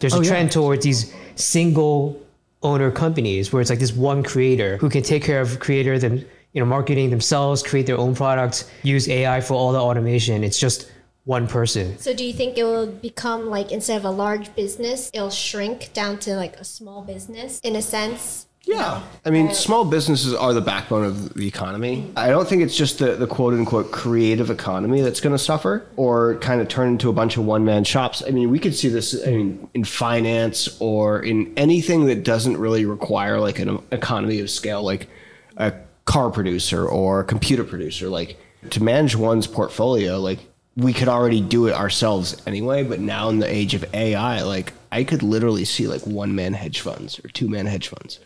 there's a Oh, yeah. trend towards these single owner companies where it's like this one creator who can take care of creator them you know marketing themselves create their own products use ai for all the automation it's just one person So do you think it will become like instead of a large business, it'll shrink down to like a small business in a sense? Yeah. I mean, small businesses are the backbone of the economy. I don't think it's just the, the quote unquote creative economy that's going to suffer or kind of turn into a bunch of one man shops. I mean, we could see this I mean, in finance or in anything that doesn't really require like an economy of scale, like a car producer or a computer producer. Like to manage one's portfolio, like we could already do it ourselves anyway. But now in the age of AI, like I could literally see like one man hedge funds or two man hedge funds.